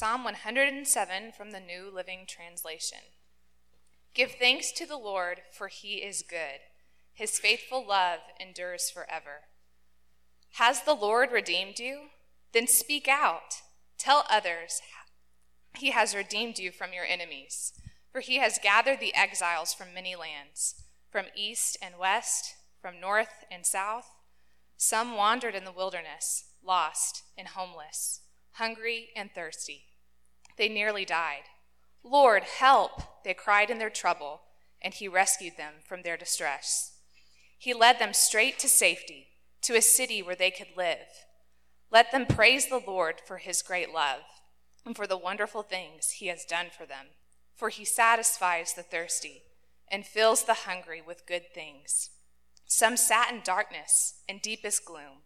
Psalm 107 from the New Living Translation. Give thanks to the Lord, for he is good. His faithful love endures forever. Has the Lord redeemed you? Then speak out. Tell others he has redeemed you from your enemies. For he has gathered the exiles from many lands, from east and west, from north and south. Some wandered in the wilderness, lost and homeless, hungry and thirsty. They nearly died. Lord, help, they cried in their trouble, and he rescued them from their distress. He led them straight to safety, to a city where they could live. Let them praise the Lord for his great love and for the wonderful things he has done for them. For he satisfies the thirsty and fills the hungry with good things. Some sat in darkness and deepest gloom,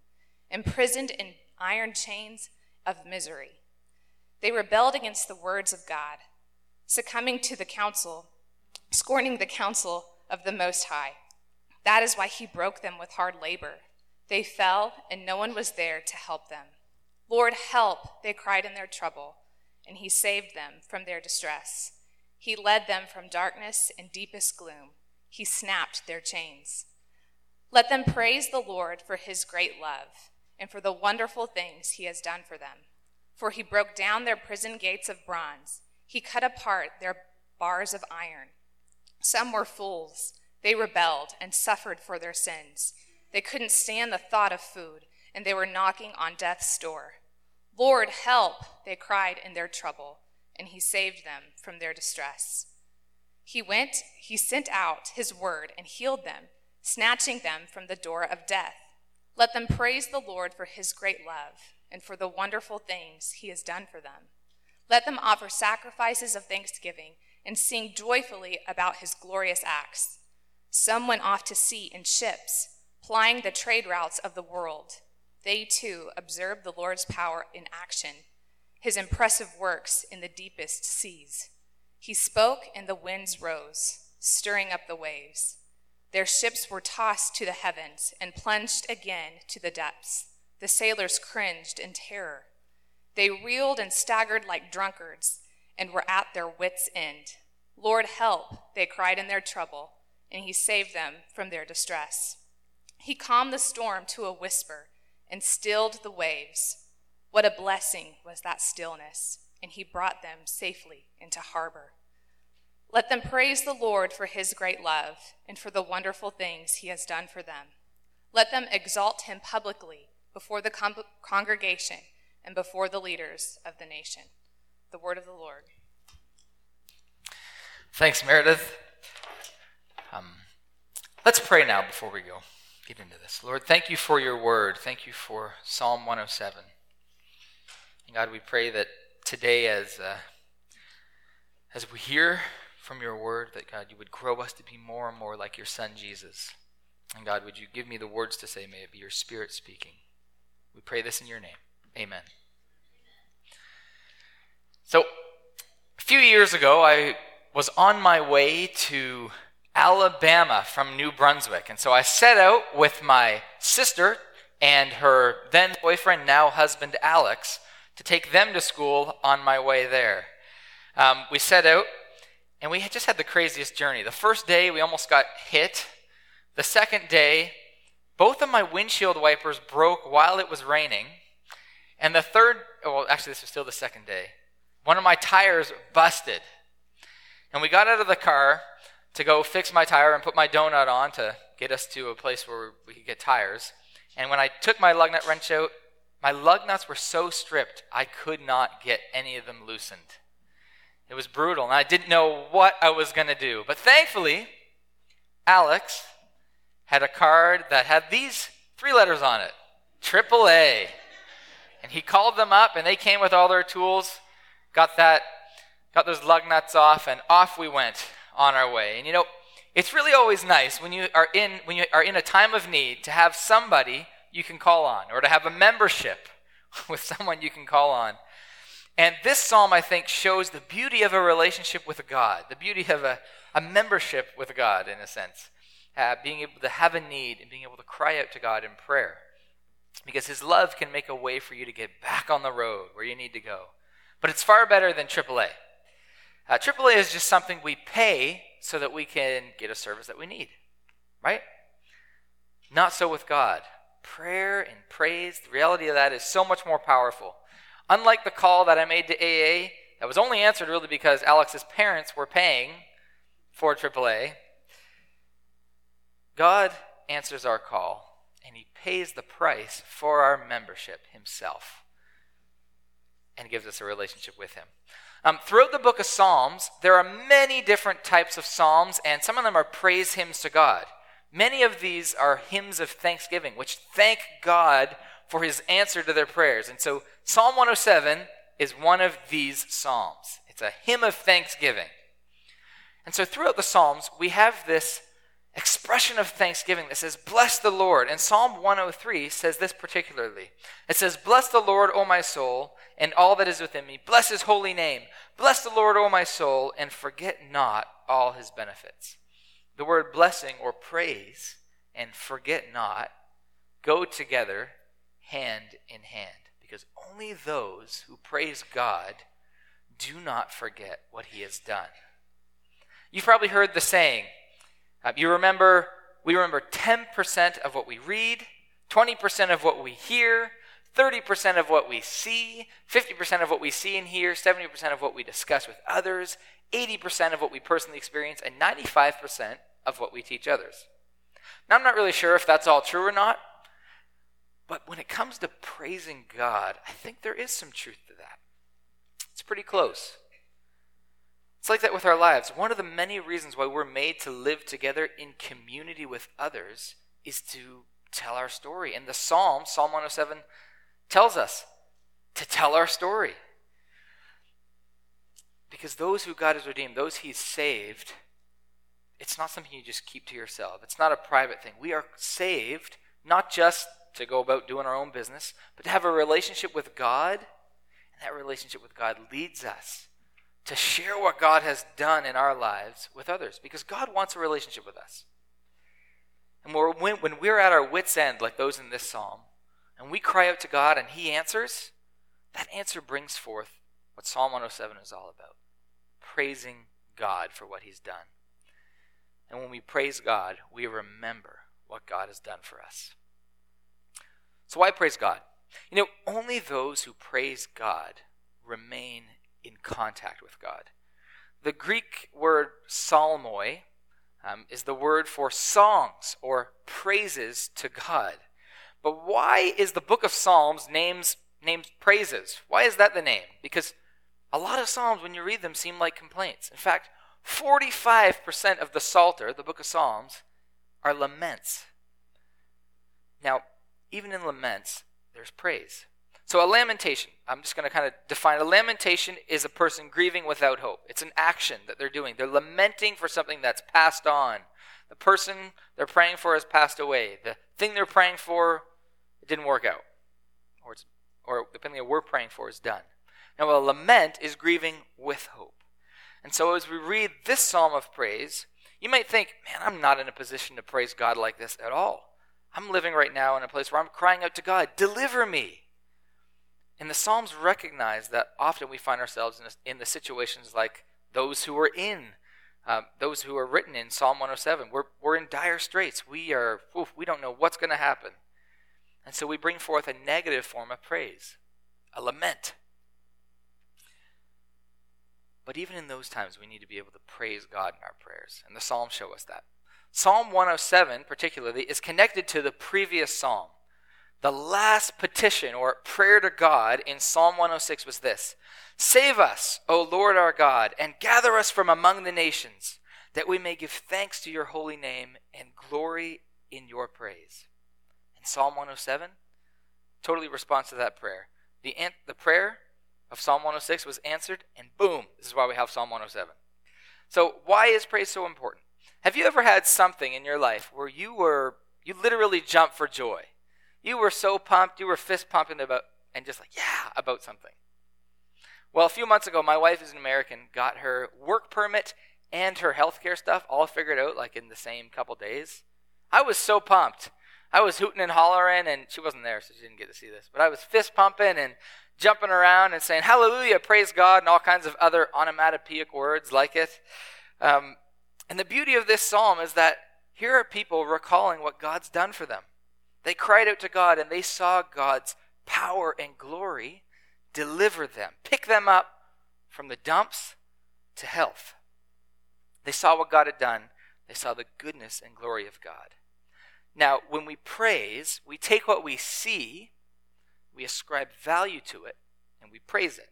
imprisoned in iron chains of misery. They rebelled against the words of God, succumbing to the counsel, scorning the counsel of the Most High. That is why he broke them with hard labor. They fell, and no one was there to help them. Lord, help, they cried in their trouble, and he saved them from their distress. He led them from darkness and deepest gloom. He snapped their chains. Let them praise the Lord for his great love and for the wonderful things he has done for them. For he broke down their prison gates of bronze, he cut apart their bars of iron. Some were fools. They rebelled and suffered for their sins. They couldn't stand the thought of food, and they were knocking on death's door. Lord, help, they cried in their trouble, and he saved them from their distress. He went, he sent out his word and healed them, snatching them from the door of death. Let them praise the Lord for his great love and for the wonderful things he has done for them. Let them offer sacrifices of thanksgiving and sing joyfully about his glorious acts. Some went off to sea in ships, plying the trade routes of the world. They too observed the Lord's power in action, his impressive works in the deepest seas. He spoke, and the winds rose, stirring up the waves. Their ships were tossed to the heavens and plunged again to the depths. The sailors cringed in terror. They reeled and staggered like drunkards and were at their wits' end. Lord, help, they cried in their trouble, and he saved them from their distress. He calmed the storm to a whisper and stilled the waves. What a blessing was that stillness, and he brought them safely into harbor. Let them praise the Lord for his great love and for the wonderful things he has done for them. Let them exalt him publicly before the con- congregation and before the leaders of the nation. The word of the Lord. Thanks, Meredith. Um, let's pray now before we go get into this. Lord, thank you for your word. Thank you for Psalm 107. And God, we pray that today, as uh, as we hear from your word, that God, you would grow us to be more and more like your Son Jesus. And God, would you give me the words to say? May it be your Spirit speaking. We pray this in your name. Amen. So, a few years ago, I was on my way to Alabama from New Brunswick. And so I set out with my sister and her then boyfriend, now husband Alex, to take them to school on my way there. Um, we set out and we just had the craziest journey. The first day, we almost got hit. The second day, both of my windshield wipers broke while it was raining. And the third, well, actually, this was still the second day. One of my tires busted. And we got out of the car to go fix my tire and put my donut on to get us to a place where we could get tires. And when I took my lug nut wrench out, my lug nuts were so stripped, I could not get any of them loosened. It was brutal, and I didn't know what I was going to do. But thankfully, Alex had a card that had these three letters on it AAA. And he called them up, and they came with all their tools, got that, got those lug nuts off, and off we went on our way. And you know, it's really always nice when you are in when you are in a time of need to have somebody you can call on or to have a membership with someone you can call on. And this psalm, I think, shows the beauty of a relationship with God, the beauty of a, a membership with God, in a sense. Uh, being able to have a need and being able to cry out to God in prayer. Because His love can make a way for you to get back on the road where you need to go. but it's far better than AAA. Uh, AAA is just something we pay so that we can get a service that we need, right? Not so with God. Prayer and praise, the reality of that is so much more powerful. Unlike the call that I made to AA, that was only answered really because Alex's parents were paying for AAA, God answers our call and He pays the price for our membership Himself and gives us a relationship with Him. Um, throughout the book of Psalms, there are many different types of Psalms, and some of them are praise hymns to God. Many of these are hymns of thanksgiving, which thank God for his answer to their prayers. And so Psalm 107 is one of these Psalms. It's a hymn of thanksgiving. And so throughout the Psalms, we have this expression of thanksgiving that says, Bless the Lord. And Psalm 103 says this particularly. It says, Bless the Lord, O my soul, and all that is within me. Bless his holy name. Bless the Lord, O my soul, and forget not all his benefits. The word blessing or praise and forget not go together hand in hand because only those who praise God do not forget what he has done. You've probably heard the saying, uh, you remember, we remember 10% of what we read, 20% of what we hear, 30% of what we see, 50% of what we see and hear, 70% of what we discuss with others, 80% of what we personally experience, and 95% of what we teach others. Now, I'm not really sure if that's all true or not, but when it comes to praising God, I think there is some truth to that. It's pretty close. It's like that with our lives. One of the many reasons why we're made to live together in community with others is to tell our story. And the Psalm, Psalm 107, tells us to tell our story. Because those who God has redeemed, those He's saved, it's not something you just keep to yourself. It's not a private thing. We are saved not just to go about doing our own business, but to have a relationship with God. And that relationship with God leads us to share what God has done in our lives with others because God wants a relationship with us. And when, when we're at our wits' end, like those in this psalm, and we cry out to God and He answers, that answer brings forth what Psalm 107 is all about praising God for what He's done. And when we praise God, we remember what God has done for us. So, why praise God? You know, only those who praise God remain in contact with God. The Greek word psalmoi um, is the word for songs or praises to God. But why is the book of Psalms names named praises? Why is that the name? Because a lot of Psalms, when you read them, seem like complaints. In fact, 45% of the Psalter, the book of Psalms, are laments. Now, even in laments, there's praise. So, a lamentation, I'm just going to kind of define a lamentation is a person grieving without hope. It's an action that they're doing. They're lamenting for something that's passed on. The person they're praying for has passed away. The thing they're praying for it didn't work out. Or, it's, or depending on what we're praying for is done. Now, a lament is grieving with hope. And so, as we read this psalm of praise, you might think, man, I'm not in a position to praise God like this at all. I'm living right now in a place where I'm crying out to God, deliver me. And the Psalms recognize that often we find ourselves in, a, in the situations like those who are in, uh, those who are written in Psalm 107. We're, we're in dire straits. We are, oof, we don't know what's going to happen. And so we bring forth a negative form of praise, a lament. But even in those times, we need to be able to praise God in our prayers. And the Psalms show us that. Psalm 107, particularly, is connected to the previous psalm. The last petition or prayer to God in Psalm 106 was this Save us, O Lord our God, and gather us from among the nations, that we may give thanks to your holy name and glory in your praise. And Psalm 107, totally responds to that prayer. The, the prayer of Psalm 106 was answered, and boom, this is why we have Psalm 107. So, why is praise so important? Have you ever had something in your life where you were, you literally jumped for joy? You were so pumped, you were fist pumping about, and just like, yeah, about something. Well, a few months ago, my wife is an American, got her work permit and her healthcare stuff all figured out like in the same couple days. I was so pumped. I was hooting and hollering, and she wasn't there, so she didn't get to see this. But I was fist pumping and jumping around and saying hallelujah, praise God, and all kinds of other onomatopoeic words like it. Um, and the beauty of this psalm is that here are people recalling what God's done for them. They cried out to God and they saw God's power and glory deliver them, pick them up from the dumps to health. They saw what God had done, they saw the goodness and glory of God. Now, when we praise, we take what we see, we ascribe value to it, and we praise it.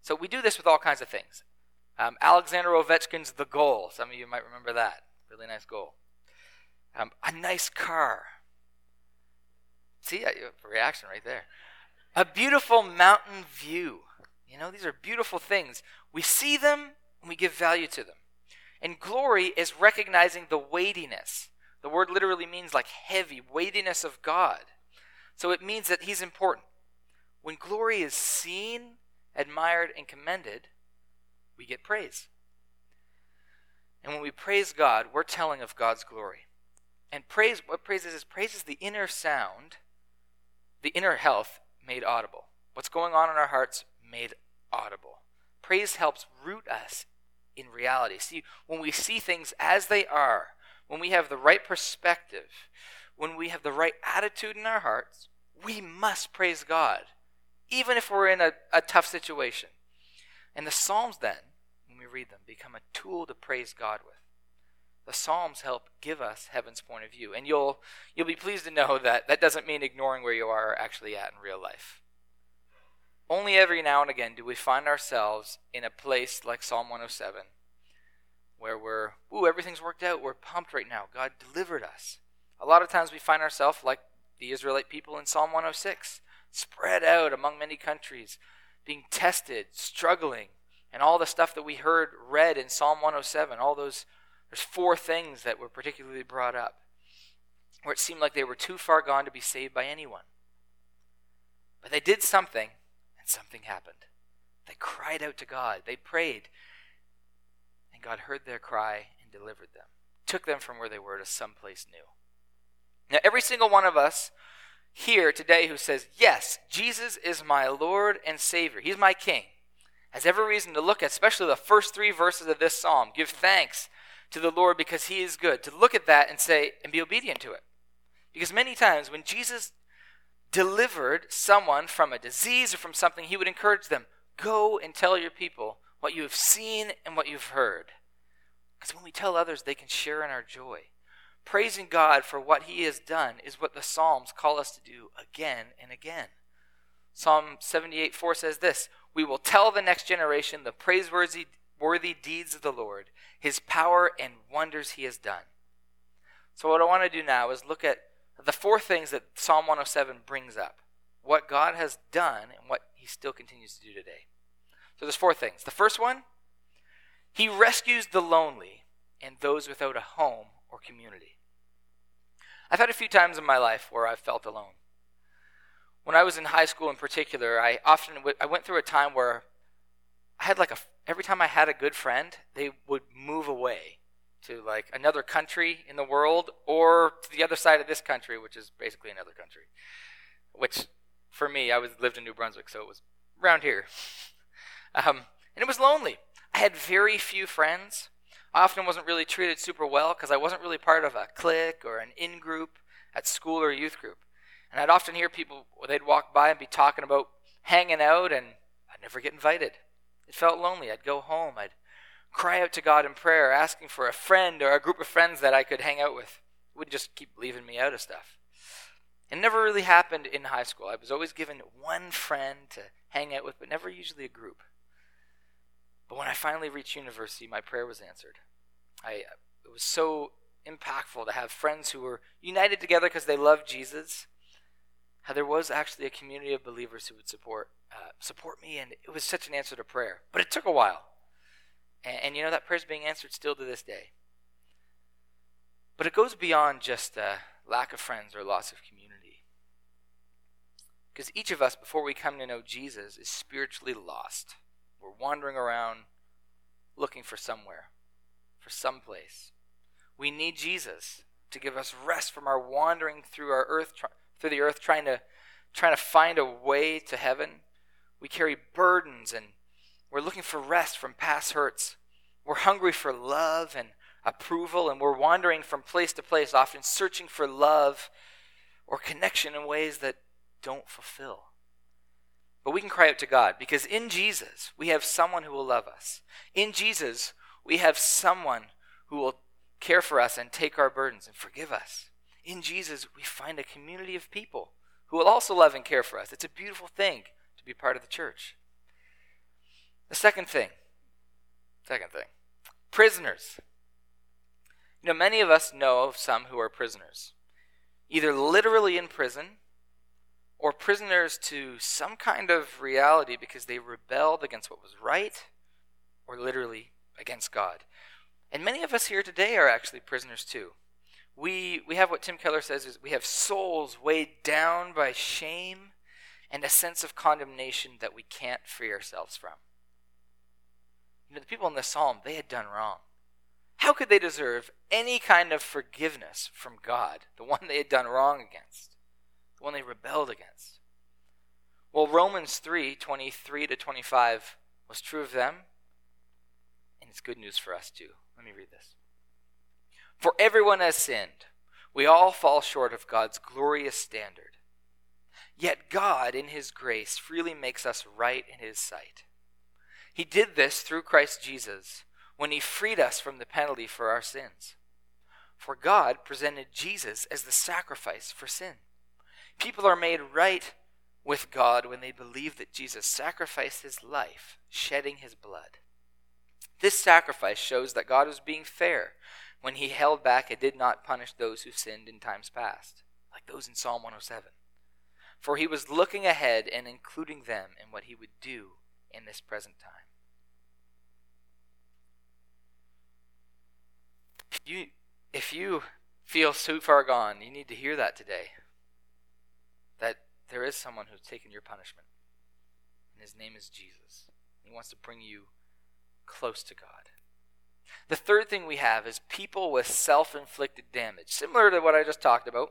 So we do this with all kinds of things. Um, Alexander Ovechkin's The Goal. Some of you might remember that. Really nice goal. Um, a nice car. See, a reaction right there. A beautiful mountain view. You know, these are beautiful things. We see them and we give value to them. And glory is recognizing the weightiness. The word literally means like heavy, weightiness of God. So it means that He's important. When glory is seen, admired, and commended, we get praise. And when we praise God, we're telling of God's glory. And praise, what praise is, is praise is the inner sound, the inner health made audible. What's going on in our hearts made audible. Praise helps root us in reality. See, when we see things as they are, when we have the right perspective, when we have the right attitude in our hearts, we must praise God, even if we're in a, a tough situation. And the Psalms, then, when we read them, become a tool to praise God with. The Psalms help give us heaven's point of view. And you'll, you'll be pleased to know that that doesn't mean ignoring where you are actually at in real life. Only every now and again do we find ourselves in a place like Psalm 107 where we're, ooh, everything's worked out. We're pumped right now. God delivered us. A lot of times we find ourselves like the Israelite people in Psalm 106, spread out among many countries, being tested, struggling, and all the stuff that we heard read in Psalm 107, all those, there's four things that were particularly brought up where it seemed like they were too far gone to be saved by anyone. But they did something, and something happened. They cried out to God, they prayed, and God heard their cry and delivered them, took them from where they were to someplace new. Now, every single one of us here today who says, Yes, Jesus is my Lord and Savior, He's my King, has every reason to look at, especially the first three verses of this psalm, give thanks to the Lord because He is good, to look at that and say, and be obedient to it. Because many times when Jesus delivered someone from a disease or from something, He would encourage them, Go and tell your people what you have seen and what you've heard. Because when we tell others, they can share in our joy. Praising God for what He has done is what the Psalms call us to do again and again. Psalm 78 4 says this We will tell the next generation the praiseworthy worthy deeds of the Lord, His power and wonders He has done. So, what I want to do now is look at the four things that Psalm 107 brings up what God has done and what He still continues to do today. So, there's four things. The first one, He rescues the lonely and those without a home or community. I've had a few times in my life where I've felt alone. When I was in high school in particular, I often w- I went through a time where I had like a every time I had a good friend, they would move away to like another country in the world or to the other side of this country, which is basically another country. Which for me, I was lived in New Brunswick, so it was around here. Um, and it was lonely. I had very few friends. I often wasn't really treated super well because I wasn't really part of a clique or an in group at school or youth group. And I'd often hear people, they'd walk by and be talking about hanging out, and I'd never get invited. It felt lonely. I'd go home. I'd cry out to God in prayer, asking for a friend or a group of friends that I could hang out with. It would just keep leaving me out of stuff. It never really happened in high school. I was always given one friend to hang out with, but never usually a group. But when I finally reached university, my prayer was answered. I, it was so impactful to have friends who were united together because they loved Jesus. How there was actually a community of believers who would support uh, support me, and it was such an answer to prayer. But it took a while, and, and you know that prayer is being answered still to this day. But it goes beyond just uh, lack of friends or loss of community. Because each of us, before we come to know Jesus, is spiritually lost. We're wandering around looking for somewhere, for some place. We need Jesus. to give us rest from our wandering through our earth through the earth trying to trying to find a way to heaven. We carry burdens and we're looking for rest from past hurts. We're hungry for love and approval and we're wandering from place to place often searching for love or connection in ways that don't fulfill. But we can cry out to God because in Jesus we have someone who will love us. In Jesus we have someone who will care for us and take our burdens and forgive us. In Jesus, we find a community of people who will also love and care for us. It's a beautiful thing be part of the church. The second thing, second thing, prisoners. You know, many of us know of some who are prisoners, either literally in prison or prisoners to some kind of reality because they rebelled against what was right or literally against God. And many of us here today are actually prisoners too. We, we have what Tim Keller says is we have souls weighed down by shame and a sense of condemnation that we can't free ourselves from. You know, the people in the psalm, they had done wrong. How could they deserve any kind of forgiveness from God, the one they had done wrong against, the one they rebelled against? Well, Romans 3 23 to 25 was true of them, and it's good news for us too. Let me read this. For everyone has sinned. We all fall short of God's glorious standard. Yet God, in His grace, freely makes us right in His sight. He did this through Christ Jesus when He freed us from the penalty for our sins. For God presented Jesus as the sacrifice for sin. People are made right with God when they believe that Jesus sacrificed His life, shedding His blood. This sacrifice shows that God was being fair when he held back and did not punish those who sinned in times past, like those in Psalm 107. For he was looking ahead and including them in what he would do in this present time. If you, if you feel so far gone, you need to hear that today. That there is someone who's taken your punishment, and his name is Jesus. He wants to bring you close to God. The third thing we have is people with self inflicted damage, similar to what I just talked about.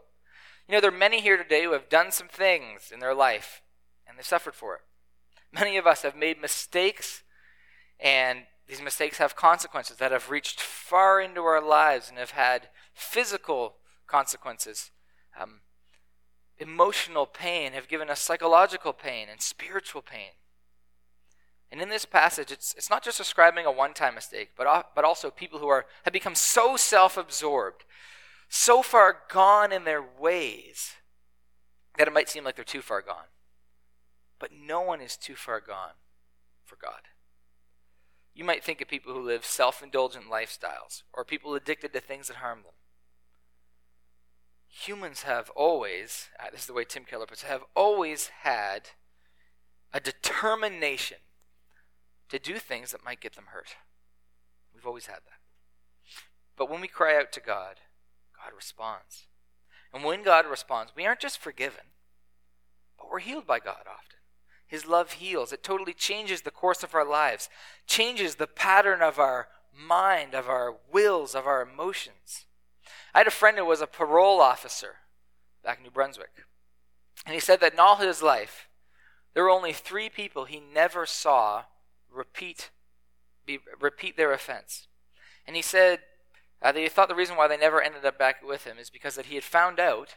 You know, there are many here today who have done some things in their life and they've suffered for it. Many of us have made mistakes, and these mistakes have consequences that have reached far into our lives and have had physical consequences. Um, emotional pain have given us psychological pain and spiritual pain. And in this passage, it's, it's not just describing a one time mistake, but, but also people who are, have become so self absorbed, so far gone in their ways, that it might seem like they're too far gone. But no one is too far gone for God. You might think of people who live self indulgent lifestyles or people addicted to things that harm them. Humans have always, uh, this is the way Tim Keller puts it, have always had a determination to do things that might get them hurt. We've always had that. But when we cry out to God, God responds. And when God responds, we aren't just forgiven, but we're healed by God often. His love heals. It totally changes the course of our lives, changes the pattern of our mind, of our wills, of our emotions. I had a friend who was a parole officer back in New Brunswick. And he said that in all his life, there were only three people he never saw repeat, be, repeat their offense. And he said uh, he thought the reason why they never ended up back with him is because that he had found out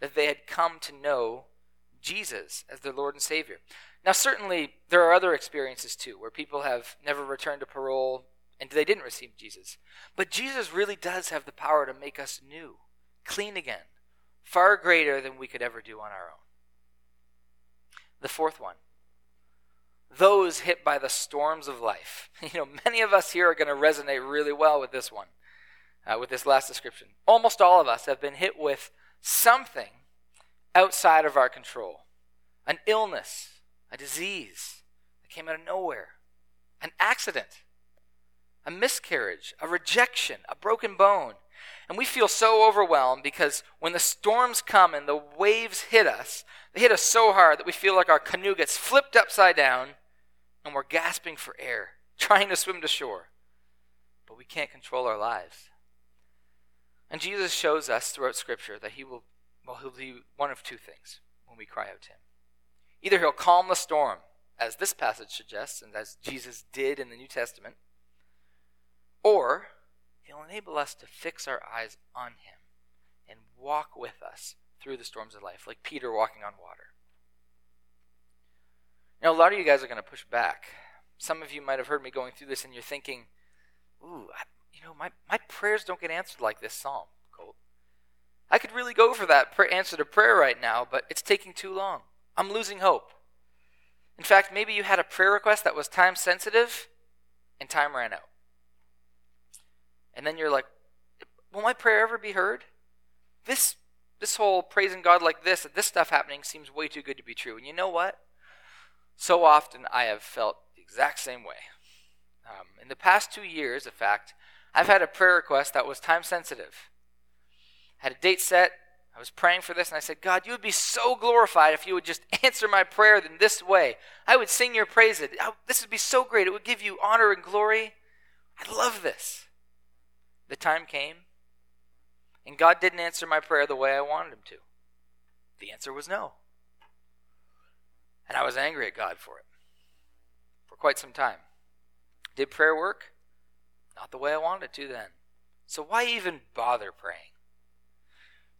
that they had come to know Jesus as their Lord and Savior. Now, certainly, there are other experiences too where people have never returned to parole and they didn't receive Jesus. But Jesus really does have the power to make us new, clean again, far greater than we could ever do on our own. The fourth one those hit by the storms of life. You know, many of us here are going to resonate really well with this one, uh, with this last description. Almost all of us have been hit with something outside of our control an illness, a disease that came out of nowhere, an accident, a miscarriage, a rejection, a broken bone. And we feel so overwhelmed because when the storms come and the waves hit us, they hit us so hard that we feel like our canoe gets flipped upside down and we're gasping for air, trying to swim to shore. But we can't control our lives. And Jesus shows us throughout Scripture that he will, well, he'll do one of two things when we cry out to him. Either he'll calm the storm, as this passage suggests, and as Jesus did in the New Testament, or he'll enable us to fix our eyes on him and walk with us through the storms of life, like Peter walking on water. Now, a lot of you guys are going to push back. Some of you might have heard me going through this and you're thinking, ooh, know, my, my prayers don't get answered like this psalm, Colt. I could really go for that answer to prayer right now, but it's taking too long. I'm losing hope. In fact, maybe you had a prayer request that was time sensitive and time ran out. And then you're like, will my prayer ever be heard? This this whole praising God like this, this stuff happening seems way too good to be true. And you know what? So often I have felt the exact same way. Um, in the past two years, in fact, I've had a prayer request that was time sensitive. Had a date set. I was praying for this, and I said, God, you would be so glorified if you would just answer my prayer in this way. I would sing your praises. This would be so great. It would give you honor and glory. I love this. The time came, and God didn't answer my prayer the way I wanted him to. The answer was no. And I was angry at God for it for quite some time. Did prayer work? Not the way I wanted to then. So why even bother praying?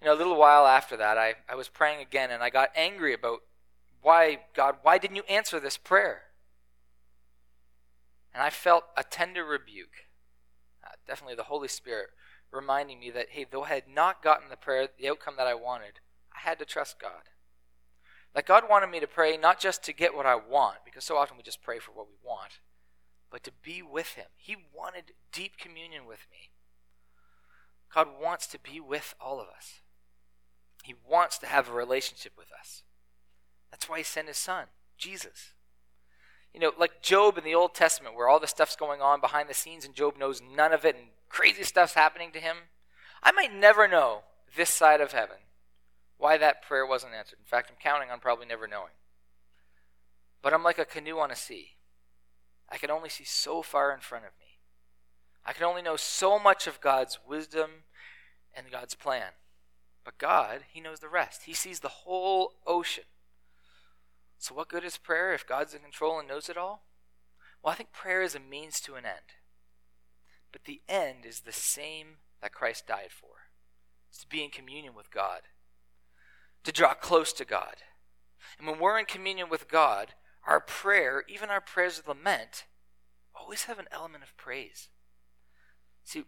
You know, a little while after that, I, I was praying again and I got angry about why, God, why didn't you answer this prayer? And I felt a tender rebuke. Uh, definitely the Holy Spirit reminding me that, hey, though I had not gotten the prayer, the outcome that I wanted, I had to trust God. That God wanted me to pray not just to get what I want, because so often we just pray for what we want, but to be with Him. He wanted deep communion with me. God wants to be with all of us. He wants to have a relationship with us. That's why He sent His Son, Jesus. You know, like Job in the Old Testament, where all this stuff's going on behind the scenes and Job knows none of it and crazy stuff's happening to him. I might never know this side of heaven why that prayer wasn't answered. In fact, I'm counting on probably never knowing. But I'm like a canoe on a sea. I can only see so far in front of me. I can only know so much of God's wisdom and God's plan. But God, He knows the rest. He sees the whole ocean. So, what good is prayer if God's in control and knows it all? Well, I think prayer is a means to an end. But the end is the same that Christ died for it's to be in communion with God, to draw close to God. And when we're in communion with God, our prayer, even our prayers of lament, always have an element of praise. See,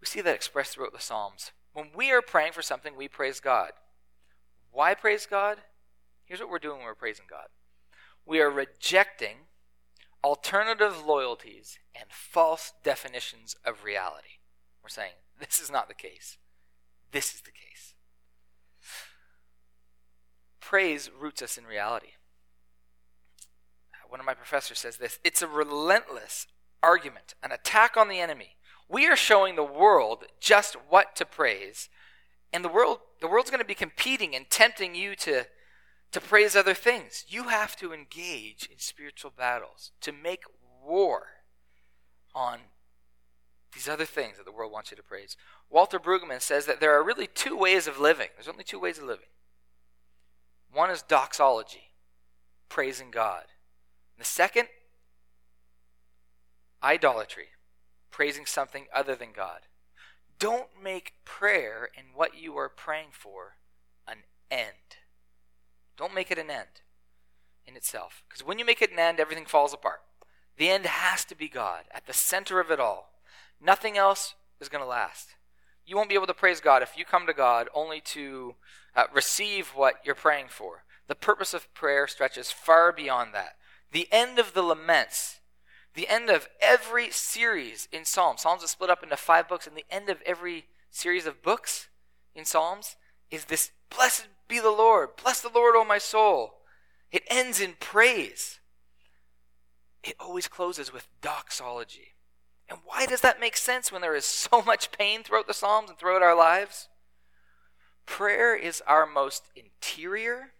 we see that expressed throughout the Psalms. When we are praying for something, we praise God. Why praise God? Here's what we're doing when we're praising God we are rejecting alternative loyalties and false definitions of reality. We're saying this is not the case. This is the case. Praise roots us in reality one of my professors says this it's a relentless argument, an attack on the enemy. We are showing the world just what to praise, and the world the world's going to be competing and tempting you to to praise other things. You have to engage in spiritual battles to make war on these other things that the world wants you to praise. Walter Brueggemann says that there are really two ways of living. There's only two ways of living. One is doxology, praising God. The second, idolatry, praising something other than God. Don't make prayer and what you are praying for an end. Don't make it an end in itself. Because when you make it an end, everything falls apart. The end has to be God at the center of it all. Nothing else is going to last. You won't be able to praise God if you come to God only to uh, receive what you're praying for. The purpose of prayer stretches far beyond that the end of the laments, the end of every series in Psalms. Psalms are split up into five books, and the end of every series of books in Psalms is this Blessed be the Lord, bless the Lord, O my soul. It ends in praise. It always closes with doxology. And why does that make sense when there is so much pain throughout the Psalms and throughout our lives? Prayer is our most interior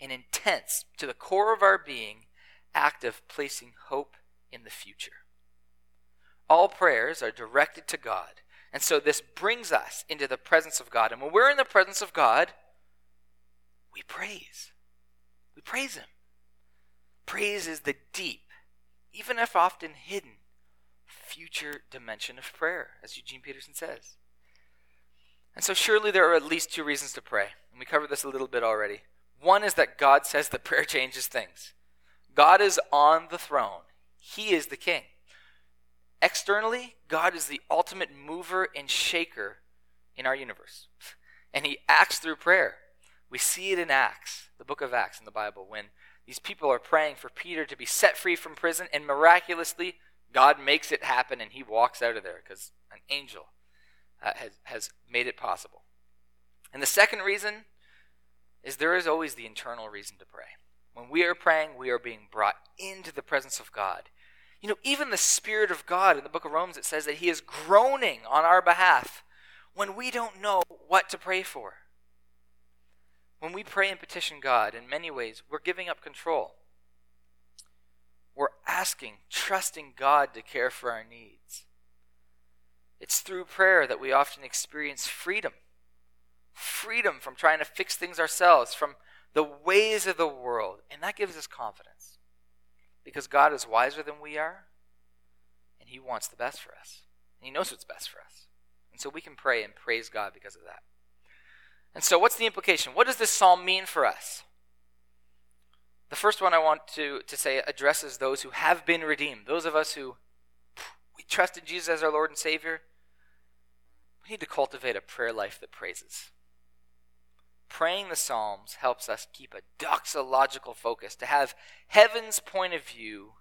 and intense to the core of our being act of placing hope in the future. All prayers are directed to God, And so this brings us into the presence of God. And when we're in the presence of God, we praise. We praise Him. Praise is the deep, even if often hidden, future dimension of prayer, as Eugene Peterson says. And so, surely there are at least two reasons to pray. And we covered this a little bit already. One is that God says that prayer changes things. God is on the throne, He is the king. Externally, God is the ultimate mover and shaker in our universe. And He acts through prayer. We see it in Acts, the book of Acts in the Bible, when these people are praying for Peter to be set free from prison, and miraculously, God makes it happen and he walks out of there because an angel uh, has, has made it possible. And the second reason is there is always the internal reason to pray. When we are praying, we are being brought into the presence of God. You know, even the Spirit of God in the book of Romans, it says that He is groaning on our behalf when we don't know what to pray for. When we pray and petition God, in many ways, we're giving up control. We're asking, trusting God to care for our needs. It's through prayer that we often experience freedom freedom from trying to fix things ourselves, from the ways of the world. And that gives us confidence because God is wiser than we are, and He wants the best for us. And He knows what's best for us. And so we can pray and praise God because of that. And so, what's the implication? What does this psalm mean for us? The first one I want to, to say addresses those who have been redeemed, those of us who we trust in Jesus as our Lord and Savior. We need to cultivate a prayer life that praises. Praying the Psalms helps us keep a doxological focus, to have heaven's point of view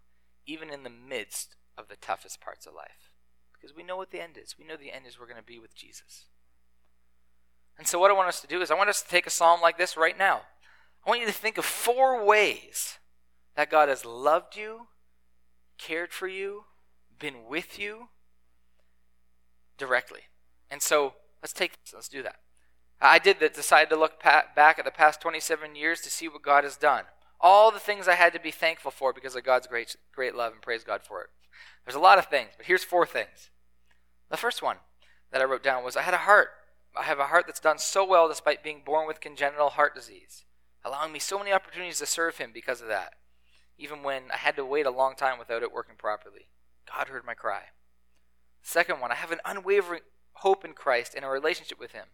even in the midst of the toughest parts of life. Because we know what the end is. We know the end is we're going to be with Jesus. And so, what I want us to do is, I want us to take a psalm like this right now. I want you to think of four ways that God has loved you, cared for you, been with you directly. And so, let's take this, let's do that. I did that, decided to look back at the past 27 years to see what God has done. All the things I had to be thankful for because of God's great, great love, and praise God for it. There's a lot of things, but here's four things. The first one that I wrote down was I had a heart I have a heart that's done so well despite being born with congenital heart disease, allowing me so many opportunities to serve Him because of that, even when I had to wait a long time without it working properly. God heard my cry. Second one, I have an unwavering hope in Christ and a relationship with Him.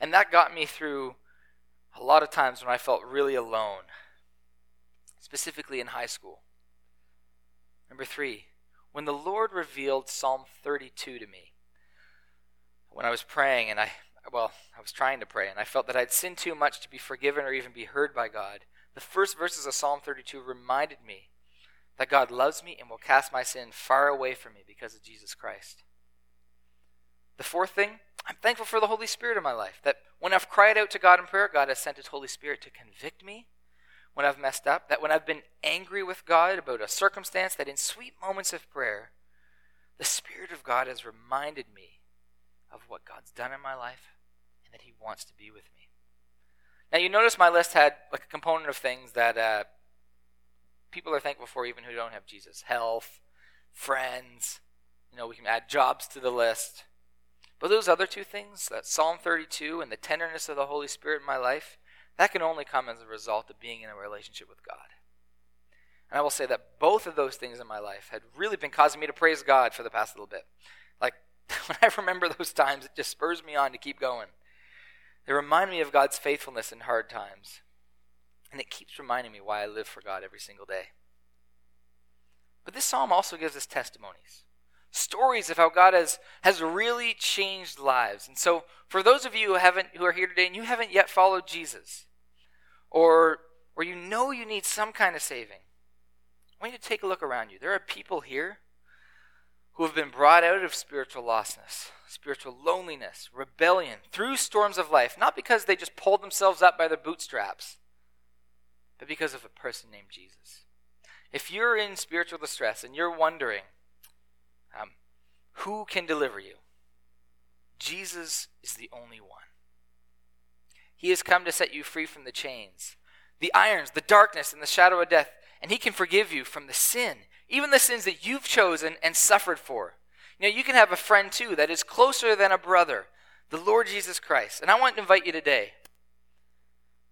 And that got me through a lot of times when I felt really alone, specifically in high school. Number three, when the Lord revealed Psalm 32 to me, when I was praying and I well, I was trying to pray, and I felt that I'd sinned too much to be forgiven or even be heard by God. The first verses of Psalm 32 reminded me that God loves me and will cast my sin far away from me because of Jesus Christ. The fourth thing, I'm thankful for the Holy Spirit in my life. That when I've cried out to God in prayer, God has sent His Holy Spirit to convict me when I've messed up. That when I've been angry with God about a circumstance, that in sweet moments of prayer, the Spirit of God has reminded me of what God's done in my life and that He wants to be with me. Now, you notice my list had like a component of things that uh, people are thankful for, even who don't have Jesus health, friends. You know, we can add jobs to the list. But those other two things, that Psalm 32 and the tenderness of the Holy Spirit in my life, that can only come as a result of being in a relationship with God. And I will say that both of those things in my life had really been causing me to praise God for the past little bit. Like when I remember those times, it just spurs me on to keep going. They remind me of God's faithfulness in hard times. And it keeps reminding me why I live for God every single day. But this psalm also gives us testimonies stories of how God has, has really changed lives. And so, for those of you who haven't who are here today and you haven't yet followed Jesus, or or you know you need some kind of saving, I want you to take a look around you. There are people here who have been brought out of spiritual lostness, spiritual loneliness, rebellion, through storms of life, not because they just pulled themselves up by their bootstraps, but because of a person named Jesus. If you're in spiritual distress and you're wondering, um, who can deliver you? Jesus is the only one. He has come to set you free from the chains, the irons, the darkness, and the shadow of death, and He can forgive you from the sin even the sins that you've chosen and suffered for. Know, you can have a friend too that is closer than a brother, the Lord Jesus Christ. And I want to invite you today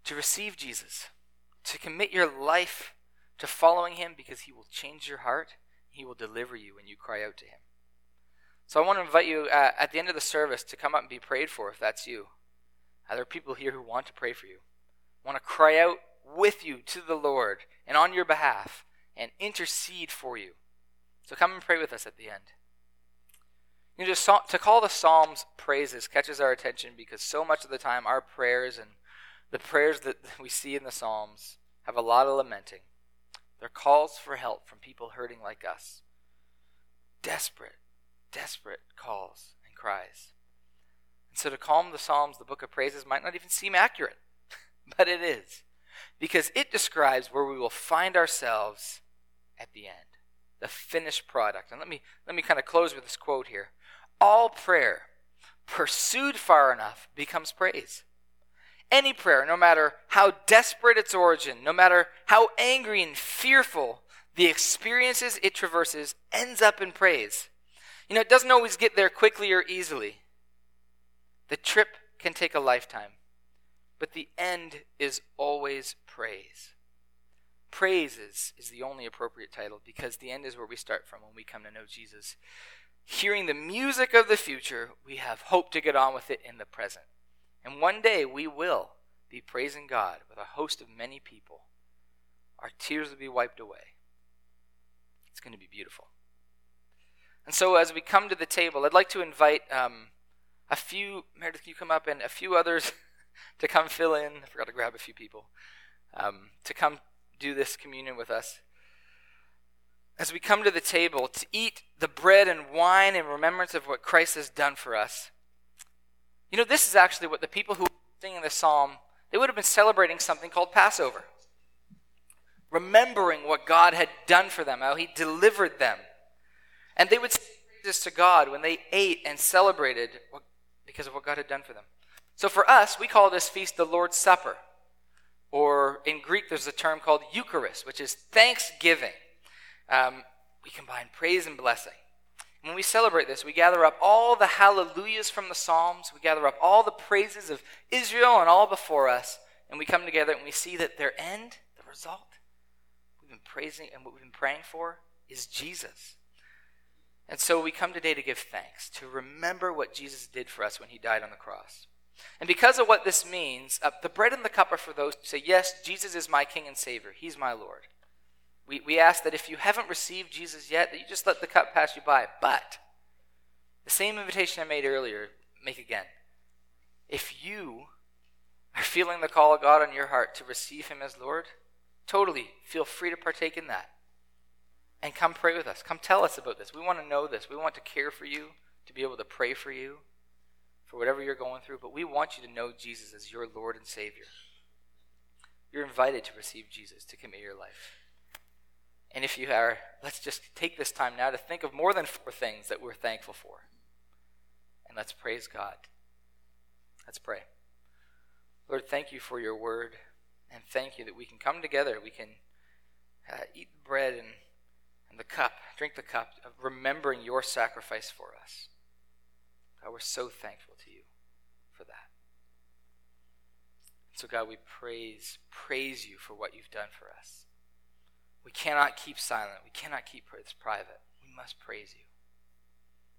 to receive Jesus, to commit your life to following him because he will change your heart. He will deliver you when you cry out to him. So I want to invite you uh, at the end of the service to come up and be prayed for if that's you. Uh, there are people here who want to pray for you, want to cry out with you to the Lord and on your behalf and intercede for you. So come and pray with us at the end. You know, just to call the Psalms praises catches our attention because so much of the time our prayers and the prayers that we see in the Psalms have a lot of lamenting. They're calls for help from people hurting like us. Desperate, desperate calls and cries. And so to calm the Psalms, the book of praises might not even seem accurate, but it is. Because it describes where we will find ourselves at the end, the finished product. And let me, let me kind of close with this quote here. All prayer, pursued far enough, becomes praise. Any prayer, no matter how desperate its origin, no matter how angry and fearful the experiences it traverses, ends up in praise. You know, it doesn't always get there quickly or easily. The trip can take a lifetime, but the end is always praise. Praise is, is the only appropriate title because the end is where we start from when we come to know Jesus. Hearing the music of the future, we have hope to get on with it in the present. And one day we will be praising God with a host of many people. Our tears will be wiped away. It's going to be beautiful. And so, as we come to the table, I'd like to invite um, a few, Meredith, you come up, and a few others to come fill in. I forgot to grab a few people um, to come do this communion with us. As we come to the table to eat the bread and wine in remembrance of what Christ has done for us, you know, this is actually what the people who were singing this psalm, they would have been celebrating something called Passover. Remembering what God had done for them, how He delivered them. And they would this to God when they ate and celebrated because of what God had done for them. So for us, we call this feast the Lord's Supper. Or in Greek, there's a term called Eucharist, which is thanksgiving. Um, we combine praise and blessing. When we celebrate this, we gather up all the hallelujahs from the Psalms, we gather up all the praises of Israel and all before us, and we come together and we see that their end, the result, we've been praising and what we've been praying for is Jesus. And so we come today to give thanks, to remember what Jesus did for us when he died on the cross. And because of what this means, uh, the bread and the cup are for those who say, Yes, Jesus is my King and Savior. He's my Lord. We, we ask that if you haven't received Jesus yet, that you just let the cup pass you by. But the same invitation I made earlier, make again. If you are feeling the call of God on your heart to receive Him as Lord, totally feel free to partake in that. And come pray with us. Come tell us about this. We want to know this. We want to care for you, to be able to pray for you, for whatever you're going through. But we want you to know Jesus as your Lord and Savior. You're invited to receive Jesus, to commit your life. And if you are, let's just take this time now to think of more than four things that we're thankful for. And let's praise God. Let's pray. Lord, thank you for your word. And thank you that we can come together. We can uh, eat bread and, and the cup, drink the cup, of remembering your sacrifice for us. God, we're so thankful to you for that. So, God, we praise, praise you for what you've done for us. We cannot keep silent. We cannot keep this private. We must praise you.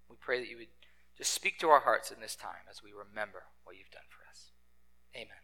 We pray that you would just speak to our hearts in this time as we remember what you've done for us. Amen.